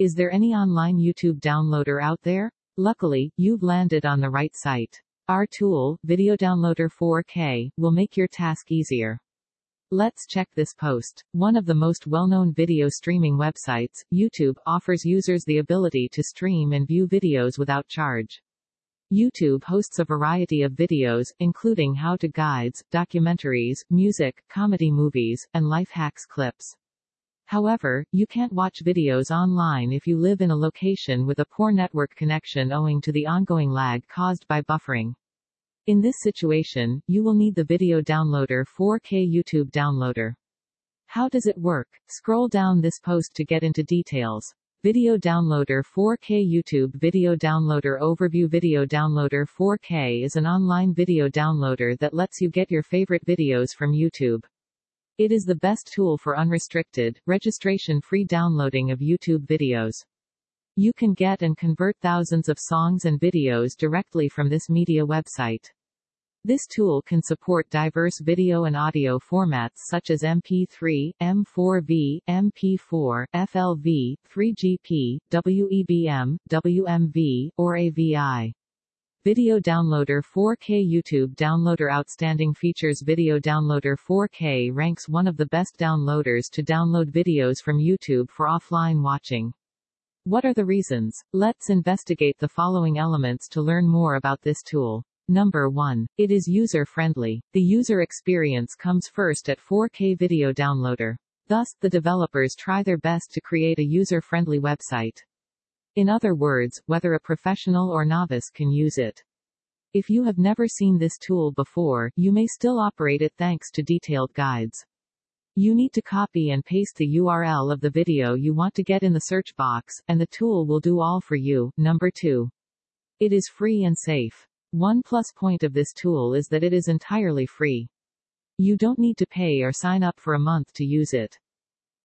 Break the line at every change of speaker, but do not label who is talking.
Is there any online YouTube downloader out there? Luckily, you've landed on the right site. Our tool, Video Downloader 4K, will make your task easier. Let's check this post. One of the most well-known video streaming websites, YouTube, offers users the ability to stream and view videos without charge. YouTube hosts a variety of videos, including how-to guides, documentaries, music, comedy movies, and life hacks clips. However, you can't watch videos online if you live in a location with a poor network connection owing to the ongoing lag caused by buffering. In this situation, you will need the Video Downloader 4K YouTube Downloader. How does it work? Scroll down this post to get into details. Video Downloader 4K YouTube Video Downloader Overview Video Downloader 4K is an online video downloader that lets you get your favorite videos from YouTube. It is the best tool for unrestricted, registration-free downloading of YouTube videos. You can get and convert thousands of songs and videos directly from this media website. This tool can support diverse video and audio formats such as MP3, M4V, MP4, FLV, 3GP, WEBM, WMV, or AVI. Video Downloader 4K YouTube Downloader Outstanding features Video Downloader 4K ranks one of the best downloaders to download videos from YouTube for offline watching. What are the reasons? Let's investigate the following elements to learn more about this tool. Number 1. It is user-friendly. The user experience comes first at 4K Video Downloader. Thus, the developers try their best to create a user-friendly website. In other words, whether a professional or novice can use it. If you have never seen this tool before, you may still operate it thanks to detailed guides. You need to copy and paste the URL of the video you want to get in the search box, and the tool will do all for you. Number 2. It is free and safe. One plus point of this tool is that it is entirely free. You don't need to pay or sign up for a month to use it.